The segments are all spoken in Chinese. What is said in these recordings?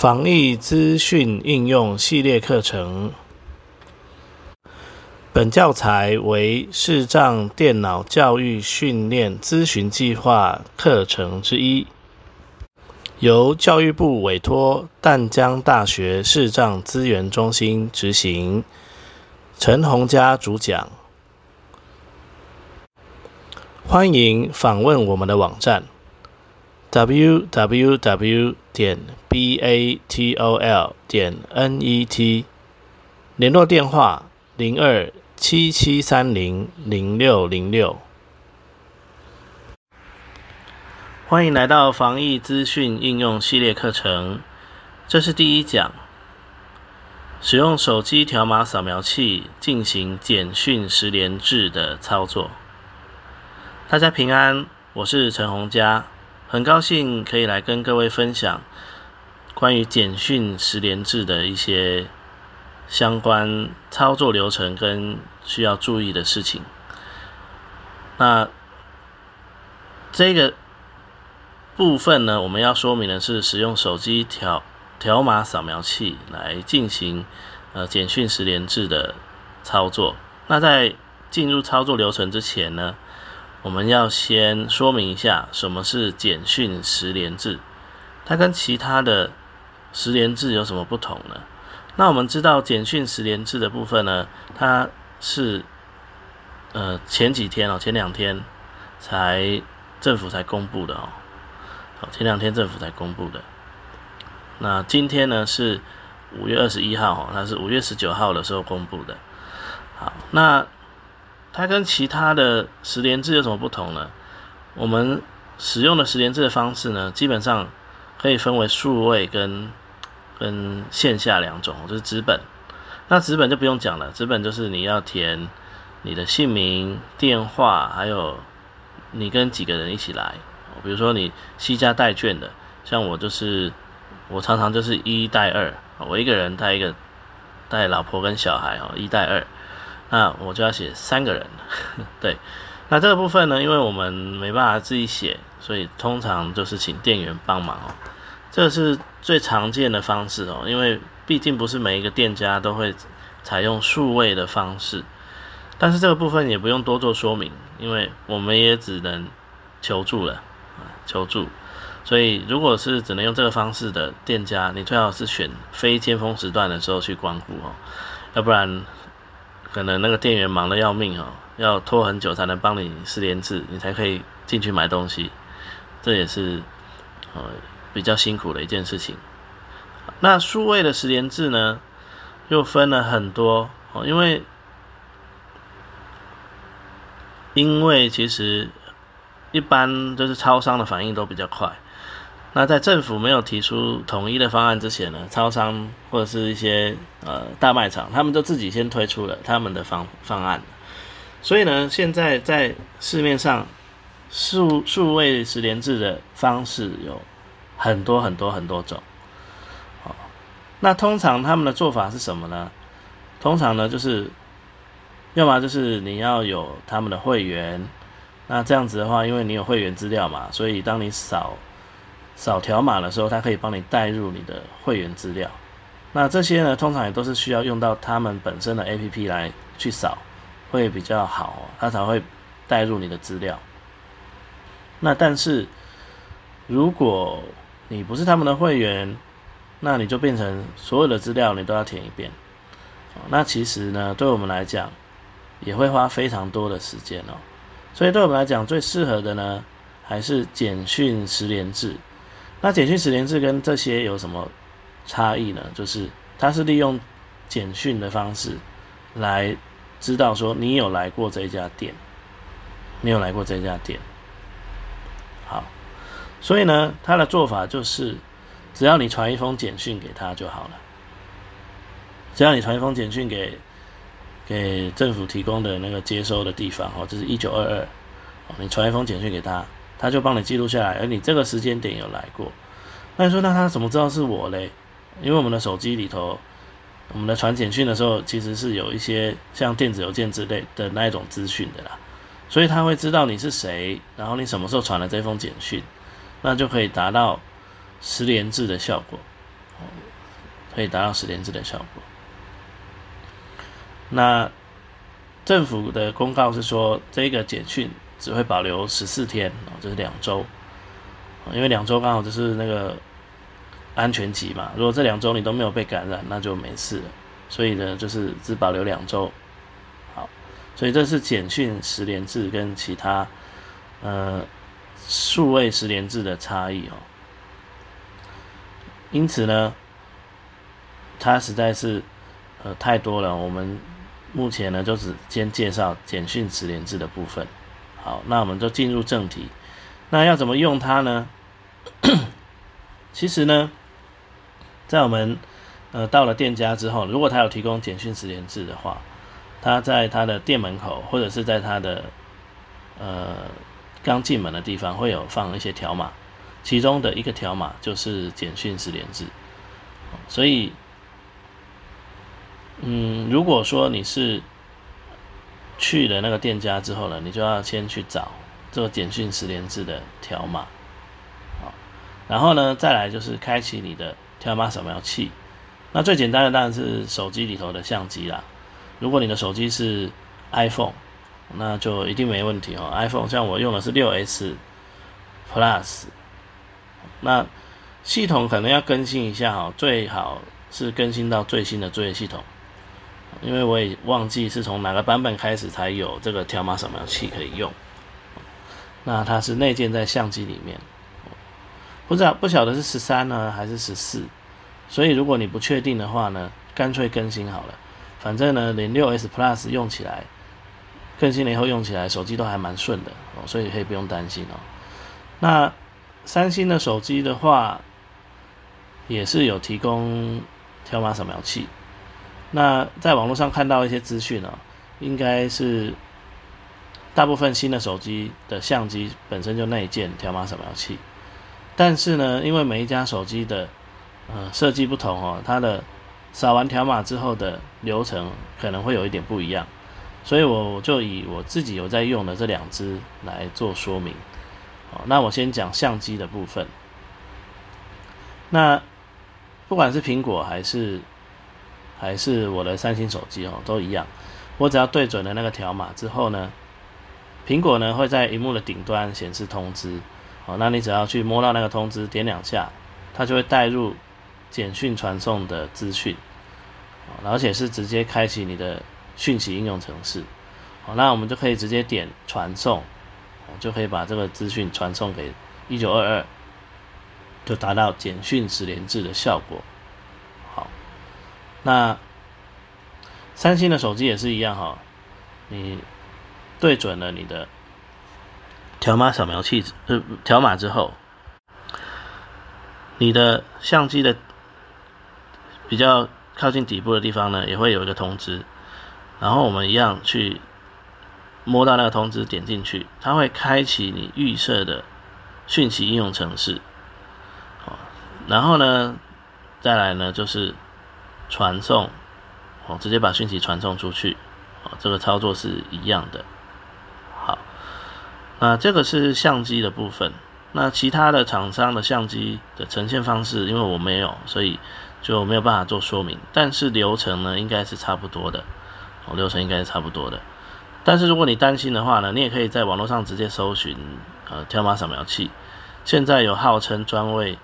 防疫资讯应用系列课程，本教材为视障电脑教育训练咨询计划课程之一，由教育部委托淡江大学视障资源中心执行，陈洪佳主讲。欢迎访问我们的网站。Www 点 batol 点 net，联络电话零二七七三零零六零六。欢迎来到防疫资讯应用系列课程，这是第一讲，使用手机条码扫描器进行简讯十连制的操作。大家平安，我是陈洪佳。很高兴可以来跟各位分享关于简讯十连制的一些相关操作流程跟需要注意的事情。那这个部分呢，我们要说明的是使用手机条条码扫描器来进行呃简讯十连制的操作。那在进入操作流程之前呢？我们要先说明一下什么是简讯十连制，它跟其他的十连制有什么不同呢？那我们知道简讯十连制的部分呢，它是呃前几天哦，前两天才政府才公布的哦，好，前两天政府才公布的。那今天呢是五月二十一号哦，它是五月十九号的时候公布的。好，那。它跟其他的十连制有什么不同呢？我们使用的十连制的方式呢，基本上可以分为数位跟跟线下两种，就是纸本。那纸本就不用讲了，纸本就是你要填你的姓名、电话，还有你跟几个人一起来。比如说你西家带卷的，像我就是我常常就是一带二，我一个人带一个带老婆跟小孩哦，一带二。那我就要写三个人，对。那这个部分呢，因为我们没办法自己写，所以通常就是请店员帮忙哦。这是最常见的方式哦，因为毕竟不是每一个店家都会采用数位的方式。但是这个部分也不用多做说明，因为我们也只能求助了求助。所以如果是只能用这个方式的店家，你最好是选非尖峰时段的时候去光顾哦，要不然。可能那个店员忙得要命哦，要拖很久才能帮你十连制，你才可以进去买东西，这也是呃比较辛苦的一件事情。那数位的十连制呢，又分了很多哦，因为因为其实一般就是超商的反应都比较快。那在政府没有提出统一的方案之前呢，超商或者是一些呃大卖场，他们都自己先推出了他们的方方案。所以呢，现在在市面上数数位十连制的方式有很多很多很多种。好，那通常他们的做法是什么呢？通常呢，就是要么就是你要有他们的会员，那这样子的话，因为你有会员资料嘛，所以当你扫。扫条码的时候，它可以帮你带入你的会员资料。那这些呢，通常也都是需要用到他们本身的 APP 来去扫，会比较好，它才会带入你的资料。那但是，如果你不是他们的会员，那你就变成所有的资料你都要填一遍。那其实呢，对我们来讲，也会花非常多的时间哦。所以对我们来讲，最适合的呢，还是简讯十连制。那简讯十连制跟这些有什么差异呢？就是它是利用简讯的方式来知道说你有来过这家店，你有来过这家店。好，所以呢，他的做法就是只要你传一封简讯给他就好了，只要你传一封简讯给给政府提供的那个接收的地方哦，这是一九二二，你传一封简讯给他。他就帮你记录下来，而你这个时间点有来过，那你说那他怎么知道是我嘞？因为我们的手机里头，我们的传简讯的时候，其实是有一些像电子邮件之类的那一种资讯的啦，所以他会知道你是谁，然后你什么时候传了这封简讯，那就可以达到十连制的效果。可以达到十连制的效果。那政府的公告是说，这个简讯只会保留十四天哦，这是两周，因为两周刚好就是那个安全期嘛。如果这两周你都没有被感染，那就没事了。所以呢，就是只保留两周。好，所以这是简讯十连制跟其他呃数位十连制的差异哦。因此呢，它实在是呃太多了，我们。目前呢，就只先介绍简讯十连制的部分。好，那我们就进入正题。那要怎么用它呢？其实呢，在我们呃到了店家之后，如果他有提供简讯十连制的话，他在他的店门口或者是在他的呃刚进门的地方会有放一些条码，其中的一个条码就是简讯十连制，所以。嗯，如果说你是去了那个店家之后呢，你就要先去找这个简讯十连制的条码，好，然后呢，再来就是开启你的条码扫描器。那最简单的当然是手机里头的相机啦。如果你的手机是 iPhone，那就一定没问题哦。iPhone 像我用的是六 S Plus，那系统可能要更新一下哦，最好是更新到最新的作业系统。因为我也忘记是从哪个版本开始才有这个条码扫描器可以用，那它是内建在相机里面，不知道不晓得是十三呢还是十四，所以如果你不确定的话呢，干脆更新好了，反正呢连六 S Plus 用起来，更新了以后用起来手机都还蛮顺的哦，所以可以不用担心哦。那三星的手机的话，也是有提供条码扫描器。那在网络上看到一些资讯哦，应该是大部分新的手机的相机本身就内建条码扫描器，但是呢，因为每一家手机的呃设计不同哦，它的扫完条码之后的流程可能会有一点不一样，所以我就以我自己有在用的这两支来做说明。哦，那我先讲相机的部分。那不管是苹果还是还是我的三星手机哦，都一样。我只要对准了那个条码之后呢，苹果呢会在荧幕的顶端显示通知。哦，那你只要去摸到那个通知，点两下，它就会带入简讯传送的资讯。而且是直接开启你的讯息应用程式。好，那我们就可以直接点传送，就可以把这个资讯传送给一九二二，就达到简讯十连制的效果。那三星的手机也是一样哈，你对准了你的条码扫描器呃条码之后，你的相机的比较靠近底部的地方呢，也会有一个通知，然后我们一样去摸到那个通知，点进去，它会开启你预设的讯息应用程式，然后呢，再来呢就是。传送，哦，直接把讯息传送出去，哦，这个操作是一样的。好，那这个是相机的部分。那其他的厂商的相机的呈现方式，因为我没有，所以就没有办法做说明。但是流程呢，应该是差不多的。哦，流程应该是差不多的。但是如果你担心的话呢，你也可以在网络上直接搜寻，呃，条码扫描器。现在有号称专为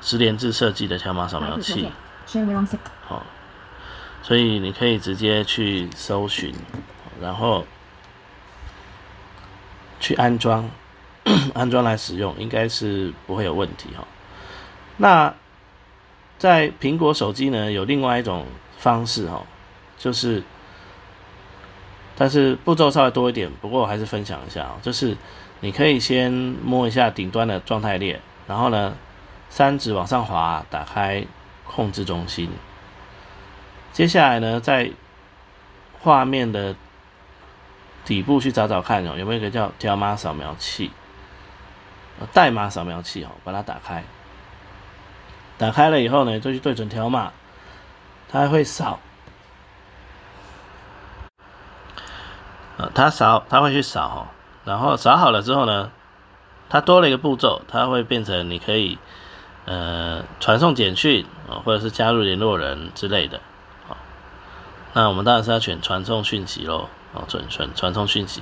十连制设计的条码扫描器。哦，所以你可以直接去搜寻，然后去安装，安装来使用，应该是不会有问题哈。那在苹果手机呢，有另外一种方式哈，就是，但是步骤稍微多一点，不过我还是分享一下啊，就是你可以先摸一下顶端的状态列，然后呢，三指往上滑，打开。控制中心。接下来呢，在画面的底部去找找看哦，有没有一个叫条码扫描器？代码扫描器哦，把它打开。打开了以后呢，就去对准条码，它还会扫。呃，它扫，它会去扫，然后扫好了之后呢，它多了一个步骤，它会变成你可以呃传送简讯，或者是加入联络人之类的。那我们当然是要选传送讯息喽。哦，传传传送讯息，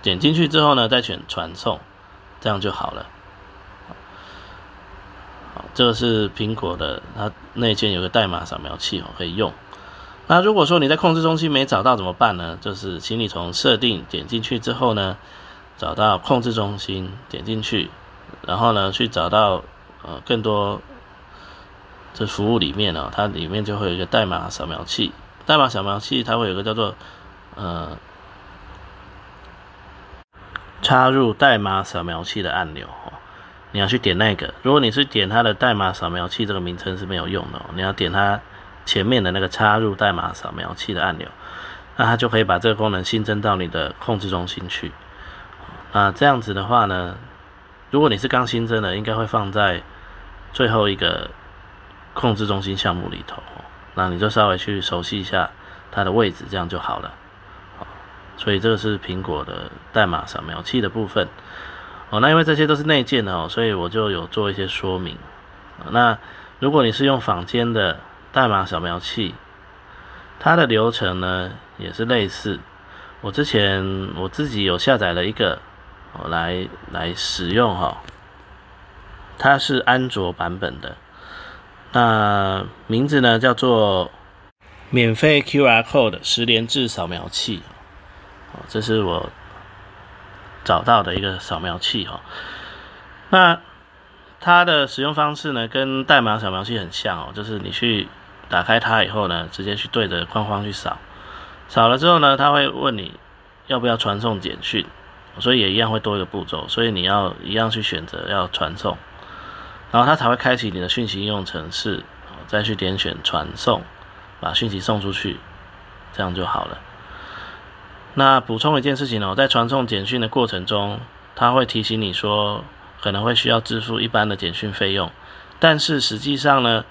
点进去之后呢，再选传送，这样就好了。好，这个是苹果的，它内建有个代码扫描器哦，可以用。那如果说你在控制中心没找到怎么办呢？就是请你从设定点进去之后呢，找到控制中心，点进去，然后呢去找到呃更多这服务里面呢，它里面就会有一个代码扫描器。代码扫描器它会有个叫做呃插入代码扫描器的按钮哦，你要去点那个。如果你是点它的代码扫描器这个名称是没有用的，哦你要点它。前面的那个插入代码扫描器的按钮，那它就可以把这个功能新增到你的控制中心去。那这样子的话呢，如果你是刚新增的，应该会放在最后一个控制中心项目里头。那你就稍微去熟悉一下它的位置，这样就好了。好所以这个是苹果的代码扫描器的部分。哦，那因为这些都是内建的哦，所以我就有做一些说明。那如果你是用坊间的，代码扫描器，它的流程呢也是类似。我之前我自己有下载了一个，来来使用哈。它是安卓版本的，那名字呢叫做免费 QR Code 十连制扫描器。哦，这是我找到的一个扫描器哦。那它的使用方式呢跟代码扫描器很像哦，就是你去。打开它以后呢，直接去对着框框去扫，扫了之后呢，它会问你要不要传送简讯，所以也一样会多一个步骤，所以你要一样去选择要传送，然后它才会开启你的讯息应用程式，再去点选传送，把讯息送出去，这样就好了。那补充一件事情哦，在传送简讯的过程中，它会提醒你说可能会需要支付一般的简讯费用，但是实际上呢，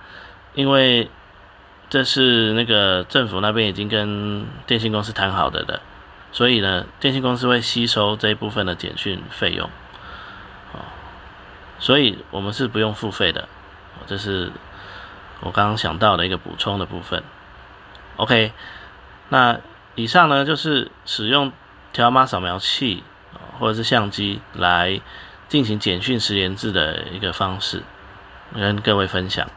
因为这是那个政府那边已经跟电信公司谈好的的，所以呢，电信公司会吸收这一部分的简讯费用，所以我们是不用付费的，这是我刚刚想到的一个补充的部分。OK，那以上呢就是使用条码扫描器或者是相机来进行简讯十连制的一个方式，跟各位分享。